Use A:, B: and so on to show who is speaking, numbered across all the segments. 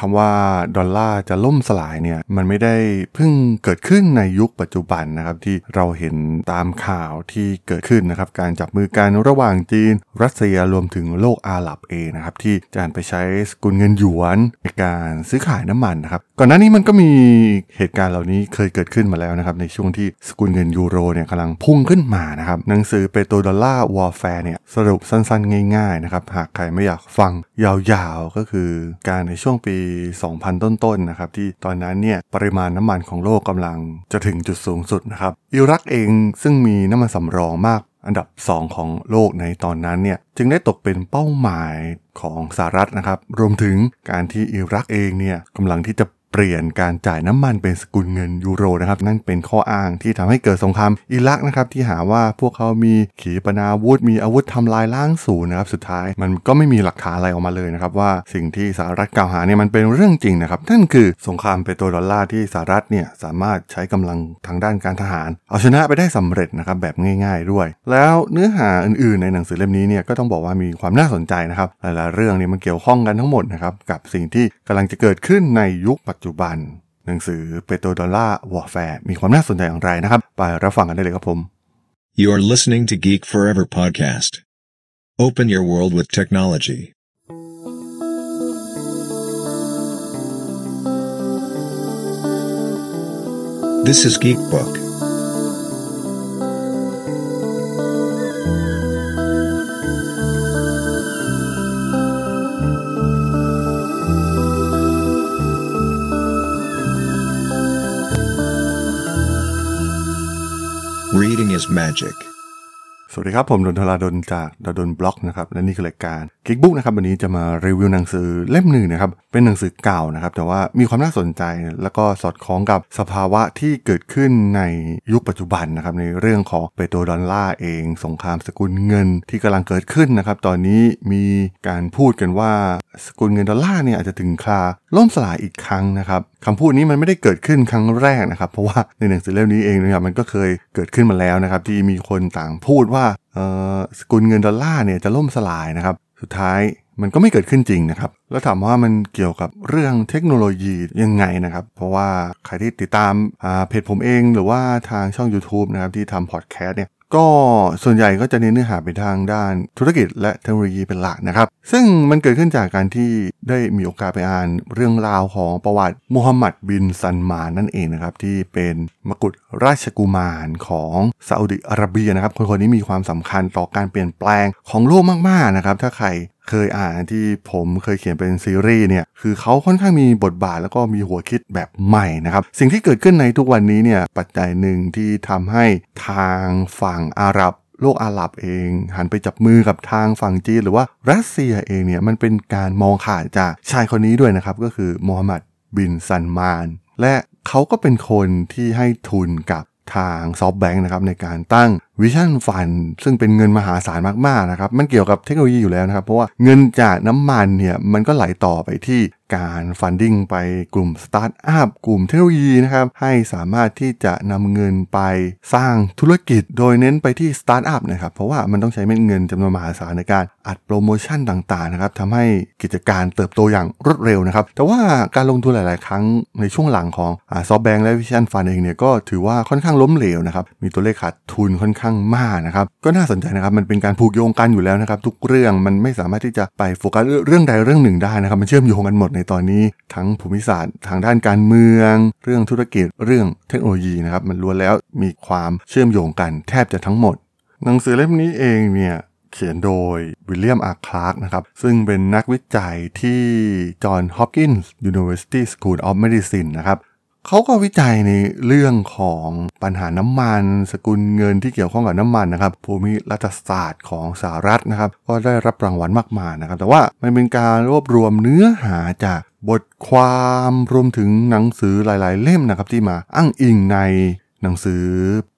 A: คำว่าดอลลาร์จะล่มสลายเนี่ยมันไม่ได้เพิ่งเกิดขึ้นในยุคปัจจุบันนะครับที่เราเห็นตามข่าวที่เกิดขึ้นนะครับการจับมือกันระหว่างจีน รัสเซียรวมถึงโลกอาหรับเองนะครับที่จะไปใช้สกุลเงินหยวนในการซื้อขายน้ำมันนะครับก่อนหน้านี้มันก็มีเหตุการณ์เหล่านี้เคยเกิดขึ้นมาแล้วนะครับในช่วงที่สกุลเงินยูโรเนี่ยกำลังพุ่งขึ้นมานะครับหนังสือ Petrodollar Warfare เนี่ยสรุปสั้นๆ ง่ายๆนะครับหากใครไม่อยากฟังยาวๆก็คือการในช่วงปี2000 ต้นๆนะครับที่ตอนนั้นเนี่ยปริมาณน้ำมันของโลกกำลังจะถึงจุดสูงสุดนะครับอิรักเองซึ่งมีน้ำมันสำรองมากอันดับ 2 ของโลกในตอนนั้นเนี่ยจึงได้ตกเป็นเป้าหมายของสหรัฐนะครับ รวมถึงการที่อิรักเองเนี่ยกำลังที่จะ เปลี่ยนการจ่ายน้ำมันเป็นสกุลเงินยูโรนะครับนั่นเป็นข้ออ้างที่ทำให้เกิดสงครามอิรักนะครับที่หาว่าพวกเขามีขีปนาวุธ มีอาวุธทำลายล้างศูนย์นะครับสุดท้ายมันก็ไม่มีหลักฐานอะไรออกมาเลยนะครับว่าสิ่งที่สหรัฐกล่าวหาเนี่ยมันเป็นเรื่องจริงนะครับนั่นคือสงคราม Petrodollar ที่สหรัฐเนี่ยสามารถใช้กำลังทางด้านการทหาร เอาชนะไปได้สำเร็จนะครับแบบง่าย ๆด้วย แล้วเนื้อหาอื่นๆ ในหนังสือเล่มนี้เนี่ยก็ต้องบอกว่ามีความน่าสนใจนะครับหลายๆเรื่องเนี่ยมันเกี่ยวข้องกันทั้งหมดนะครับกับสิ่งที่กำลังจะเกิดขึ้นในยุคปัจจุบัน หนังสือ Petrodollar Warfare มีความน่าสนใจอย่างไรนะครับ ไปรับฟังกันได้เลยครับผม
B: You are listening to Geek Forever podcast. Open your world with technology. This is Geek Book. Magic.
A: สวัสดีครับ ผมดนทราดนจากดนบล็อกนะครับ และนี่คือรายการ Geek Book นะครับวันนี้จะมารีวิวหนังสือเล่มหนึ่งนะครับเป็นหนังสือเก่านะครับแต่ว่ามีความน่าสนใจแล้วก็สอดคล้องกับสภาวะที่เกิดขึ้นในยุคปัจจุบันนะครับในเรื่องของเปโตรดอลลาร์เอง สงครามสกุลเงินที่กำลังเกิดขึ้นนะครับตอนนี้มีการพูดกันว่าสกุลเงินดอลลาร์เนี่ยอาจจะถึงคราล่มสลายอีกครั้งนะครับคำพูดนี้มันไม่ได้เกิดขึ้นครั้งแรกนะครับเพราะว่าในหนังสือเล่มนี้เองนะครับมันก็เคยเกิดขึ้นมาแล้วนะครับที่มีคนต่างพูดว่าเออสกุลเงินดอลลาร์เนี่ยจะล่มสลายนะครับ สุดท้ายมันก็ไม่เกิดขึ้นจริงนะครับ แล้วถามว่ามันเกี่ยวกับเรื่องเทคโนโลยียังไงนะครับ เพราะว่าใครที่ติดตามเพจผมเอง หรือว่าทางช่อง YouTube นะครับที่ทำพอดแคสต์เนี่ย ก็ส่วนใหญ่ก็จะเน้นเนื้อหาไปทางด้านธุรกิจและเทคโนโลยีเป็นหลักนะครับ ซึ่งมันเกิดขึ้นจากการที่ได้มีโอกาสไปอ่านเรื่องราวของประวัติมูฮัมหมัดบินซันมานนั่นเองนะครับ ที่เป็นมกุฎราชกุมารของซาอุดิอาระเบียนะครับ คนคนนี้มีความสำคัญต่อการเปลี่ยนแปลงของโลกมากๆนะครับ ถ้าใคร เคยอ่านที่ผมเคยเขียนเป็นซีรีส์เนี่ยคือเขาค่อนข้างมีบทบาทแล้วก็มีหัวคิดแบบใหม่นะครับ สิ่งที่เกิดขึ้นในทุกวันนี้เนี่ยปัจจัยหนึ่งที่ทำให้ทางฝั่งอาหรับโลกอาหรับเอง หันไปจับมือกับทางฝั่งจีน หรือว่ารัสเซียเองเนี่ยมันเป็นการมองขาดจากชายคนนี้ด้วยนะครับก็คือมูฮัมหมัดบินซัลมาน และเขาก็เป็นคนที่ให้ทุนกับทาง SoftBank นะครับในการตั้ง Vision Fund ซึ่งเป็นเงินมหาศาลมากๆนะครับมันเกี่ยวกับเทคโนโลยีอยู่แล้วนะครับ เพราะว่าเงินจากน้ำมันเนี่ยมันก็ไหลต่อไปที่การ funding ไปกลุ่มสตาร์ทอัพกลุ่มเทคโนโลยีนะครับให้สามารถที่จะนำเงินไปสร้างธุรกิจ โดยเน้นไปที่สตาร์ทอัพนะครับเพราะว่ามันต้องใช้เม็ดเงินจำนวนมหาศาลในการอัดโปรโมชั่นต่างๆนะครับทำให้กิจการเติบโตอย่างรวดเร็วนะครับแต่ว่าการลงทุนหลาย ๆ ครั้งในช่วงหลังของซอฟแบงค์และวิชั่นฟันเองเนี่ยก็ถือว่าค่อนข้างล้มเหลวนะครับมีตัวเลขขาดทุนค่อนข้างมากนะครับ ก็น่าสนใจนะครับ มันเป็นการผูกโยงกันอยู่แล้วนะครับ ทุกเรื่องมันไม่สามารถที่จะไปโฟกัสเรื่องใดเรื่องหนึ่งได้นะครับ มันเชื่อมโยงกันหมดในตอนนี้ ทั้งภูมิศาสตร์ ทางด้านการเมือง เรื่องธุรกิจ เรื่องเทคโนโลยีนะครับ มันล้วนแล้วมีความเชื่อมโยงกันแทบจะทั้งหมด หนังสือเล่มนี้เองเนี่ยเขียนโดย William R. Clark นะครับซึ่งเป็นนักวิจัยที่ Johns Hopkins University School of Medicine นะครับ เขาก็วิจัยในเรื่องของปัญหาน้ำมัน สกุลเงินที่เกี่ยวข้องกับน้ำมันนะครับ ภูมิรัฐศาสตร์ของสหรัฐนะครับ ก็ได้รับรางวัลมากมายนะครับ แต่ว่ามันเป็นการรวบรวมเนื้อหาจากบทความรวมถึงหนังสือหลาย ๆ เล่มนะครับที่มาอ้างอิงใน หนังสือ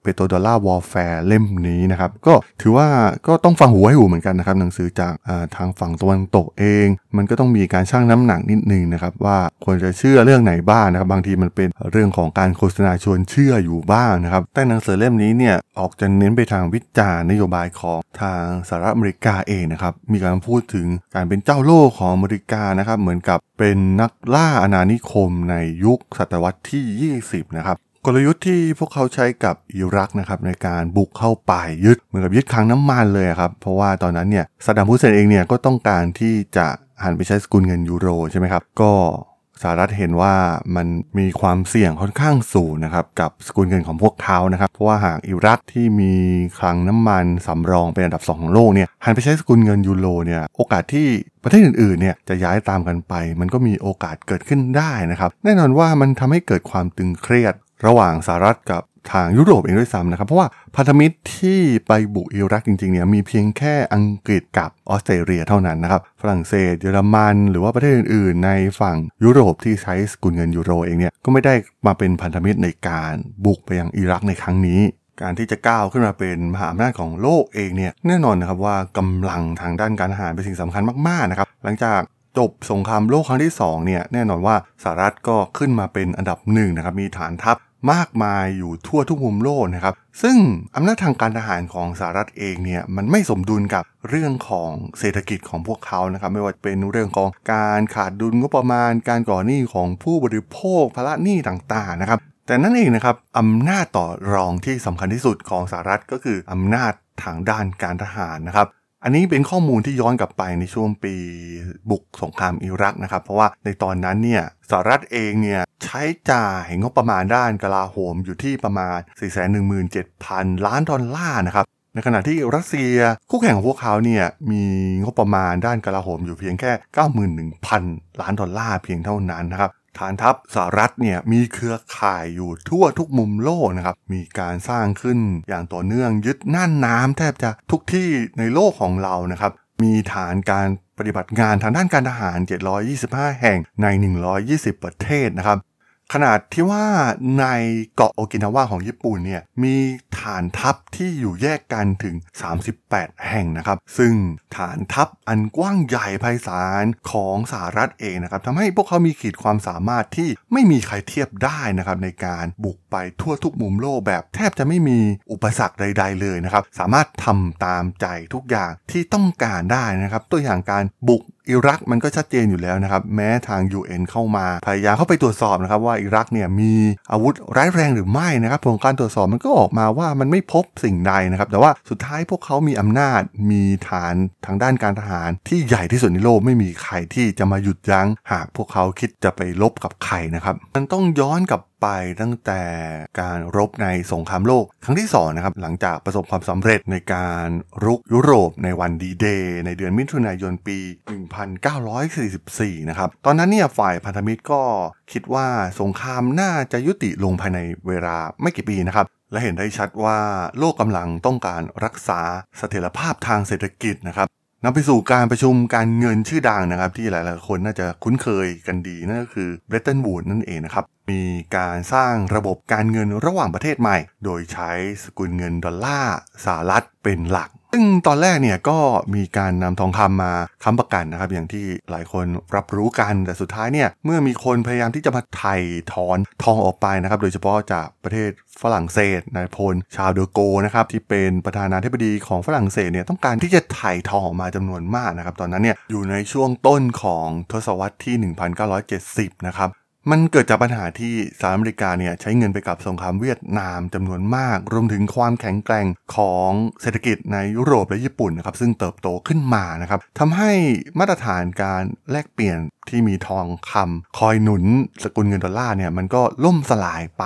A: Petrodollar Warfare เล่มนี้นะครับ ก็ถือว่าก็ต้องฟังหูให้หูเหมือนกันนะครับ หนังสือจากทางฝั่งตะวันตกเอง มันก็ต้องมีการชั่งน้ำหนักนิดนึงนะครับ ว่าควรจะเชื่อเรื่องไหนบ้างนะครับ บางทีมันเป็นเรื่องของการโฆษณาชวนเชื่ออยู่บ้างนะครับ แต่หนังสือเล่มนี้เนี่ยออกจะเน้นไปทางวิจารณ์นโยบายของทางสหรัฐอเมริกาเองนะครับ มีการพูดถึงการเป็นเจ้าโลกของอเมริกานะครับ เหมือนกับเป็นนักล่าอาณานิคมในยุคศตวรรษที่ 20 นะครับ กลยุทธ์ที่พวกเขาใช้กับอิรักนะครับในการบุกเข้าไปยึดเหมือนกับยึดคลังน้ำมันเลยครับเพราะว่าตอนนั้นเนี่ยซาดัมฮุเซนเองเนี่ยก็ต้องการที่จะหันไปใช้สกุลเงินยูโรใช่ไหมครับก็สหรัฐเห็นว่ามันมีความเสี่ยงค่อนข้างสูงนะครับกับสกุลเงินของพวกเขานะครับเพราะว่าหากอิรักที่มีคลังน้ำมันสำรองเป็นอันดับ 2 ของโลกเนี่ยหันไปใช้สกุลเงินยูโรเนี่ยโอกาสที่ประเทศอื่นๆเนี่ยจะย้ายตามกันไป มันก็มีโอกาสเกิดขึ้นได้นะครับแน่นอนว่ามันทำให้เกิดความตึงเครียด ระหว่างสหรัฐกับทางยุโรปเองด้วยซ้ำนะครับ เพราะว่าพันธมิตรที่ไปบุกอิรักจริงๆเนี่ยมีเพียงแค่อังกฤษกับออสเตรเลียเท่านั้นนะครับ ฝรั่งเศสเยอรมัน หรือว่าประเทศอื่นๆ ในฝั่งยุโรปที่ใช้สกุลเงินยูโรเองเนี่ยก็ไม่ได้มาเป็นพันธมิตรในการบุกไปยังอิรักในครั้งนี้ การที่จะก้าวขึ้นมาเป็นมหาอำนาจของโลกเองเนี่ยแน่นอนนะครับว่ากำลังทางด้านการทหารเป็นสิ่งสำคัญมากๆนะครับหลังจากจบสงครามโลกครั้งที่2เนี่ยแน่นอนว่าสหรัฐก็ขึ้นมาเป็นอันดับหนึ่งนะครับมีฐานทัพ มากมายอยู่ทั่วทุกมุมโลกนะครับ ซึ่งอำนาจทางการทหารของสหรัฐเองเนี่ยมันไม่สมดุลกับเรื่องของเศรษฐกิจของพวกเขานะครับ ไม่ว่าจะเป็นเรื่องของการขาดดุลงบประมาณ การก่อหนี้ของผู้บริโภคภาระหนี้ต่างๆนะครับ แต่นั่นเองนะครับอำนาจต่อรองที่สำคัญที่สุดของสหรัฐก็คืออำนาจทางด้านการทหารนะครับ อันนี้เป็นข้อมูลที่ย้อนกลับไปในช่วงปีบุกสงครามอิรักนะครับ เพราะว่าในตอนนั้นเนี่ยสหรัฐเองเนี่ยใช้จ่ายงบประมาณด้านกลาโหมอยู่ที่ประมาณ 417,000 ล้านดอลลาร์นะครับในขณะที่รัสเซียคู่แข่งของพวกเขาเนี่ยมีงบประมาณด้านกลาโหมอยู่เพียงแค่ 91,000 ล้านดอลลาร์เพียงเท่านั้นนะครับ ฐานทัพสหรัฐเนี่ยมีเครือข่ายอยู่ทั่วทุกมุมโลกนะครับ มีการสร้างขึ้นอย่างต่อเนื่องยึดน่านน้ำแทบจะทุกที่ในโลกของเรานะครับ มีฐานการปฏิบัติงานทางด้านการทหาร 725 แห่งใน 120 ประเทศนะครับ ขนาดที่ว่าในเกาะโอกินาวาของญี่ปุ่นเนี่ยมีฐานทัพที่อยู่แยกกันถึง 38 แห่งนะครับ ซึ่งฐานทัพอันกว้างใหญ่ไพศาลของสหรัฐเองนะครับทำให้พวกเขามีขีดความสามารถที่ไม่มีใครเทียบได้นะครับในการบุกไปทั่วทุกมุมโลกแบบแทบจะไม่มีอุปสรรคใด ๆ เลยนะครับ สามารถทำตามใจทุกอย่างที่ต้องการได้นะครับ ตัวอย่างการบุก อิรักมันก็ชัดเจนอยู่แล้วนะครับ แม้ทาง UN เข้ามาพยายามเข้าไปตรวจสอบนะครับว่าอิรักเนี่ยมีอาวุธร้ายแรงหรือไม่นะครับผลการตรวจสอบมันก็ออกมาว่ามันไม่พบสิ่งใดนะครับ แต่ว่าสุดท้ายพวกเขามีอำนาจมีฐานทางด้านการทหาร ที่ใหญ่ที่สุดในโลกไม่มีใครที่จะมาหยุดยั้งหากพวกเขาคิดจะไปลบกับใครนะครับ มันต้องย้อนกลับไปตั้งแต่การรบในสงครามโลกครั้งที่2นะครับหลังจากประสบความสำเร็จในการรุกยุโรปในวันดีเดย์ในเดือนมิถุนายนปี 1944 นะครับตอนนั้นเนี่ยฝ่ายพันธมิตรก็คิดว่าสงครามน่าจะยุติลงภายในเวลาไม่กี่ปีนะครับและเห็นได้ชัดว่าโลกกำลังต้องการรักษาเสถียรภาพทางเศรษฐกิจนะครับ นำไปสู่การประชุมการเงินชื่อดังนะครับ ที่หลายๆคนน่าจะคุ้นเคยกันดีนั่นก็คือเบรตันวูดนั่นเองนะครับ มีการสร้างระบบการเงินระหว่างประเทศใหม่ โดยใช้สกุลเงินดอลลาร์สหรัฐเป็นหลัก ซึ่งตอนแรกเนี่ยก็มีการนำทองคำมาค้ำประกันนะครับ อย่างที่หลายคนรับรู้กันแต่สุดท้ายเนี่ยเมื่อมีคนพยายามที่จะมาไถ่ถอนทองออกไปนะครับ โดยเฉพาะจากประเทศฝรั่งเศสนายพลชาวเดอโกนะครับที่เป็นประธานาธิบดีของฝรั่งเศสเนี่ยต้องการที่จะไถ่ทองออกมาจำนวนมากนะครับ ตอนนั้นเนี่ยอยู่ในช่วงต้นของทศวรรษที่ 1970 นะครับ มันเกิดจากปัญหาที่สหรัฐอเมริกาเนี่ยใช้เงินไปกับสงครามเวียดนามจำนวนมาก รวมถึงความแข็งแกร่งของเศรษฐกิจในยุโรปและญี่ปุ่นนะครับซึ่งเติบโตขึ้นมานะครับทำให้มาตรฐานการแลกเปลี่ยนที่มีทองคำคอยหนุนสกุลเงินดอลลาร์เนี่ยมันก็ล่มสลายไป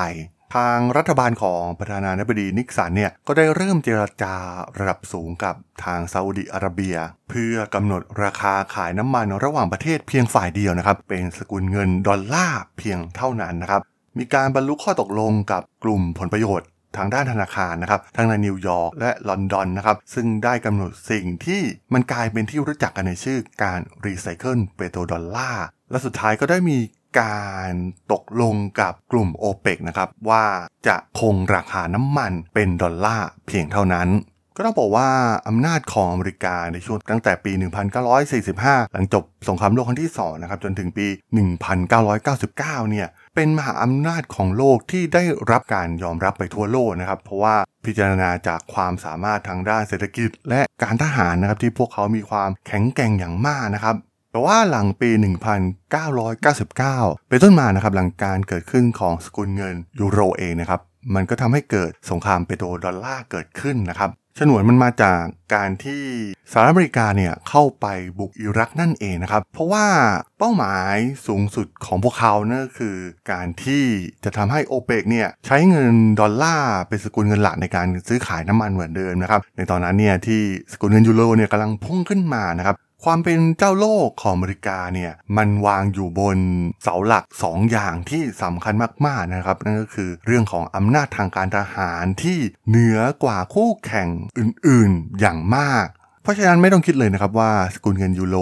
A: ทางรัฐบาลของประธานาธิบดีนิกสันเนี่ยก็ได้เริ่มเจรจาระดับสูงกับทางซาอุดิอาระเบีย เพื่อกำหนดราคาขายน้ำมันระหว่างประเทศเพียงฝ่ายเดียวนะครับ เป็นสกุลเงินดอลลาร์เพียงเท่านั้นนะครับ มีการบรรลุข้อตกลงกับกลุ่มผลประโยชน์ทางด้านธนาคารนะครับ ทั้งในนิวยอร์กและลอนดอนนะครับ ซึ่งได้กำหนดสิ่งที่มันกลายเป็นที่รู้จักกันในชื่อการรีไซเคิล Petrodollar และสุดท้ายก็ได้มี การตกลงกับกลุ่มโอเปกนะครับว่าจะคงราคาน้ำมันเป็นดอลลาร์เพียงเท่านั้น ก็ต้องบอกว่าอำนาจของอเมริกาในช่วงตั้งแต่ปี 1945 หลังจบสงครามโลกครั้งที่ 2 นะครับ จนถึงปี 1999 เนี่ยเป็นมหาอำนาจของโลกที่ได้รับการยอมรับไปทั่วโลกนะครับ เพราะว่าพิจารณาจากความสามารถทางด้านเศรษฐกิจ และการทหารนะครับที่พวกเขามีความแข็งแกร่งอย่างมากนะครับ แต่ว่าหลังปี 1999 เป็นต้นมานะครับหลังการเกิดขึ้นของสกุลเงินยูโรเองนะครับมันก็ทำให้เกิดสงคราม Petrodollar เกิดขึ้นนะครับชนวนมันมาจากการที่สหรัฐอเมริกาเนี่ยเข้าไปบุกอิรักนั่นเองนะครับ เพราะว่าเป้าหมายสูงสุดของพวกเขานั่นคือการที่จะทำให้โอเปกเนี่ยใช้เงินดอลลาร์เป็นสกุลเงินหลักในการซื้อขายน้ำมันเหมือนเดิมนะครับในตอนนั้นเนี่ยที่สกุลเงินยูโรเนี่ยกำลังพุ่งขึ้นมานะครับ ความเป็นเจ้าโลกของอเมริกาเนี่ยมันวางอยู่บนเสาหลัก 2 อย่างที่สำคัญมากๆนะครับ นั่นก็คือเรื่องของอำนาจทางการทหารที่เหนือกว่าคู่แข่งอื่นๆอย่างมากเพราะฉะนั้นไม่ต้องคิดเลยนะครับว่าสกุลเงินยูโร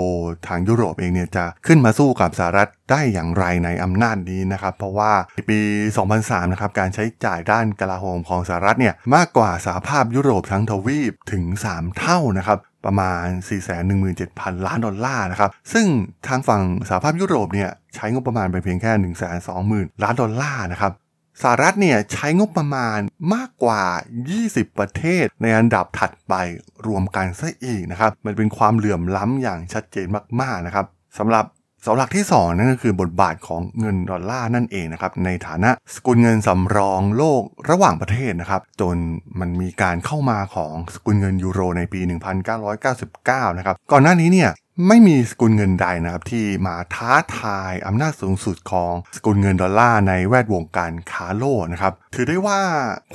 A: ทางยุโรปเองเนี่ยจะขึ้นมาสู้กับสหรัฐได้อย่างไรในอำนาจนี้นะครับ เพราะว่าในปี 2003 นะครับการใช้จ่ายด้านกลาโหมของสหรัฐเนี่ยมากกว่าสหภาพยุโรปทั้งทวีปถึง 3 เท่านะครับ ประมาณ 417,000 ล้านดอลลาร์นะครับ ซึ่งทางฝั่งสหภาพยุโรปเนี่ยใช้งบประมาณไปเพียงแค่ 120,000 ล้านดอลลาร์นะครับสหรัฐเนี่ยใช้งบประมาณมากกว่า 20 ประเทศ ในอันดับถัดไปรวมกันซะอีกนะครับ มันเป็นความเหลื่อมล้ำอย่างชัดเจนมากๆนะครับสำหรับ เสาหลักที่ 2 นั่นก็คือบทบาทของเงินดอลลาร์นั่นเองนะครับในฐานะสกุลเงินสำรองโลกระหว่างประเทศนะครับจนมันมีการเข้ามาของสกุลเงินยูโรในปี 1999 นะครับก่อนหน้านี้เนี่ย ไม่มีสกุลเงินใดนะครับที่มาท้าทายอำนาจสูงสุดของสกุลเงินดอลลาร์ในแวดวงการค้าโลกนะครับถือได้ว่า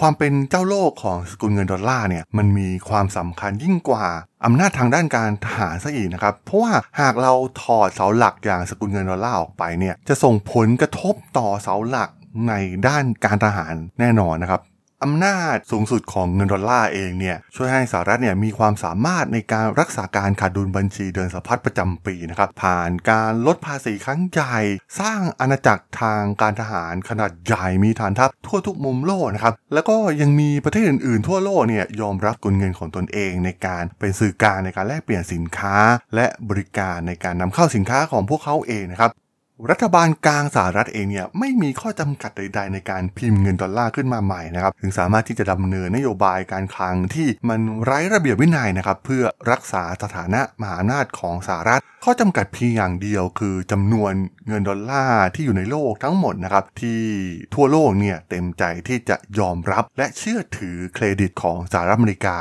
A: ความเป็นเจ้าโลกของสกุลเงินดอลลาร์เนี่ยมันมีความสำคัญยิ่งกว่าอำนาจทางด้านการทหารซะอีกนะครับเพราะว่าหากเราถอดเสาหลักอย่างสกุลเงินดอลลาร์ออกไปเนี่ยจะส่งผลกระทบต่อเสาหลักในด้านการทหารแน่นอนนะครับ อำนาจสูงสุดของเงินดอลลาร์เองเนี่ยช่วยให้สหรัฐเนี่ยมีความสามารถในการรักษาการขาดดุลบัญชีเดินสะพัดประจำปีนะครับผ่านการลดภาษีครั้งใหญ่สร้างอาณาจักรทางการทหารขนาดใหญ่มีฐานทัพทั่วทุกมุมโลกนะครับแล้วก็ยังมีประเทศอื่นๆ ทั่วโลกเนี่ยยอมรับกุลเงินของตนเองในการเป็นสื่อกลางในการแลกเปลี่ยนสินค้า และบริการในการนำเข้าสินค้าของพวกเขาเองนะครับ รัฐบาลกลางสหรัฐเองเนี่ยไม่มีข้อจำกัดใด ๆ ในการพิมพ์เงินดอลลาร์ขึ้นมาใหม่นะครับถึงสามารถที่จะดำเนินนโยบายการคลังที่มันไร้ระเบียบวินัยนะครับเพื่อรักษาสถานะมหาอำนาจของสหรัฐ ข้อจำกัดเพียงอย่างเดียวคือจำนวนเงินดอลลาร์ที่อยู่ในโลกทั้งหมดนะครับที่ทั่วโลกเนี่ยเต็มใจที่จะยอมรับและเชื่อถือเครดิตของสหรัฐอเมริกา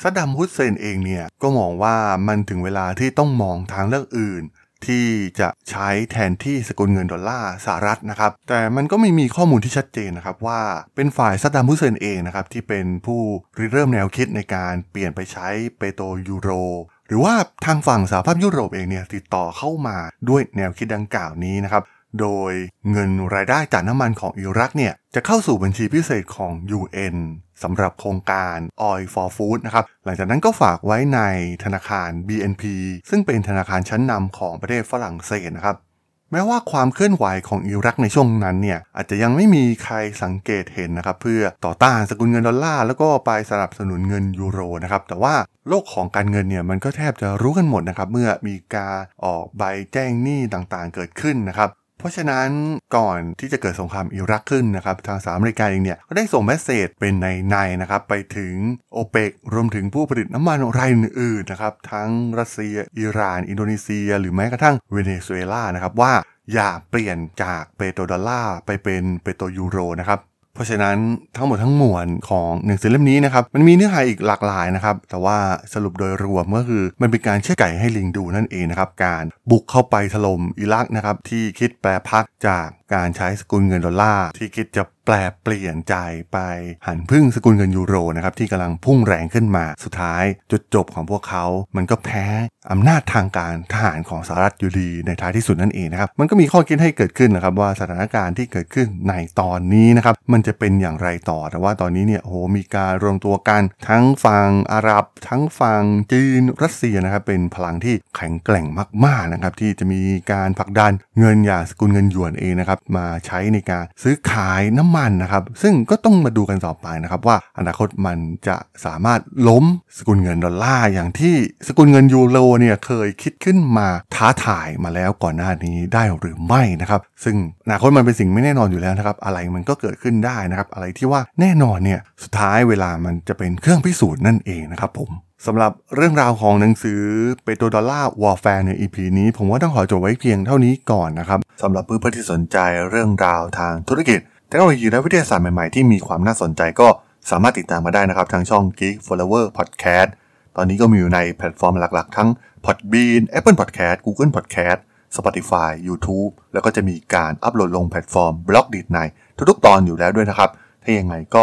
A: ซัดดัมฮุสเซนเองเนี่ยก็มองว่ามันถึงเวลาที่ต้องมองทางเลือกอื่น ที่จะใช้แทนที่สกุลเงินดอลลาร์สหรัฐนะครับ แต่มันก็ไม่มีข้อมูลที่ชัดเจนนะครับว่าเป็นฝ่ายซัดดัมฮุสเซนเองนะครับที่เป็นผู้ริเริ่มแนวคิดในการเปลี่ยนไปใช้เปโตรยูโรหรือว่าทางฝั่งสหภาพยุโรปเองเนี่ยติดต่อเข้ามาด้วยแนวคิดดังกล่าวนี้นะครับ โดยเงินรายได้จากน้ำมันของอิรักเนี่ยจะเข้าสู่บัญชีพิเศษของ UN สำหรับโครงการ Oil for Food นะครับ หลังจากนั้นก็ฝากไว้ในธนาคาร BNP ซึ่งเป็นธนาคารชั้นนำของประเทศฝรั่งเศสนะครับ แม้ว่าความเคลื่อนไหวของอิรักในช่วงนั้นเนี่ยอาจจะยังไม่มีใครสังเกตเห็นนะครับเพื่อต่อต้านสกุลเงินดอลลาร์แล้วก็ไปสนับสนุนเงินยูโรนะครับแต่ว่าโลกของการเงินเนี่ยมันก็แทบจะรู้กันหมดนะครับเมื่อมีการออกใบแจ้งหนี้ต่างๆ เกิดขึ้นนะครับ เพราะฉะนั้นก่อนที่จะเกิดสงครามอิรักขึ้นนะครับทางสหรัฐอเมริกาเองเนี่ยก็ได้ส่ง message เป็นนัยๆนะครับไปถึงโอเปกรวมถึงผู้ผลิตน้ำมันรายอื่นๆนะครับทั้งรัสเซีย อิหร่าน อินโดนีเซีย หรือแม้กระทั่งเวเนซุเอลานะครับว่าอย่าเปลี่ยนจากเปโตรดอลลาร์ไปเป็นเปโตรยูโรนะครับ เพราะฉะนั้นทั้งหมดทั้งมวลของหนังสือเล่มนี้นะครับมันมีเนื้อหาอีกหลากหลายนะครับแต่ว่าสรุปโดยรวมก็คือมันเป็นการเชือดไก่ให้ลิงดูนั่นเองนะครับการบุกเข้าไปถล่มอิรักนะครับที่คิดแปรพักจาก การใช้สกุลเงินดอลลาร์ที่คิดจะแปลเปลี่ยนใจไปหันพึ่งสกุลเงินยูโรนะครับที่กำลังพุ่งแรงขึ้นมาสุดท้ายจุดจบของพวกเขา มันก็แพ้อำนาจทางการทหารของสหรัฐอยู่ดีในท้ายที่สุดนั่นเองนะครับมันก็มีข้อคิดให้เกิดขึ้นนะครับว่าสถานการณ์ที่เกิดขึ้นในตอนนี้นะครับมันจะเป็นอย่างไรต่อแต่ว่าตอนนี้เนี่ยโอ้โหมีการรวมตัวกันทั้งฝั่งอาหรับ ทั้งฝั่งจีนรัสเซียนะครับเป็นพลังที่แข็งแกร่งมากๆนะครับที่จะมีการผลักดันเงินอย่างสกุลเงินหยวนเองนะครับมาใช้ในการซื้อขายน้ำมันนะครับ ซึ่งก็ต้องมาดูกันต่อไปนะครับว่าอนาคตมันจะสามารถล้มสกุลเงินดอลลาร์อย่างที่สกุลเงินยูโรเนี่ยเคยคิดขึ้นมาท้าทายมาแล้วก่อนหน้านี้ได้หรือไม่นะครับซึ่งอนาคตมันเป็นสิ่งไม่แน่นอนอยู่แล้วนะครับอะไรมันก็เกิดขึ้นได้นะครับอะไรที่ว่าแน่นอนเนี่ยสุดท้ายเวลามันจะเป็นเครื่องพิสูจน์นั่นเองนะครับผม สำหรับเรื่องราวของหนังสือ Petrodollar Warfare ใน EP นี้ ผมว่าต้องขอจบไว้เพียงเท่านี้ก่อนนะครับสำหรับเพื่อนๆที่สนใจเรื่องราวทางธุรกิจเทคโนโลยีและวิทยาศาสตร์ใหม่ๆ ที่มีความน่าสนใจก็สามารถติดตามมาได้นะครับ ทางช่อง Geek Forever's Podcast ตอนนี้ก็มีอยู่ในแพลตฟอร์มหลักๆ ทั้ง Podbean Apple Podcast Google Podcast Spotify YouTube แล้วก็จะมีการอัปโหลดลงแพลตฟอร์ม Blockdit ในทุกๆ ตอนอยู่แล้วด้วยนะครับ ถ้ายังไงก็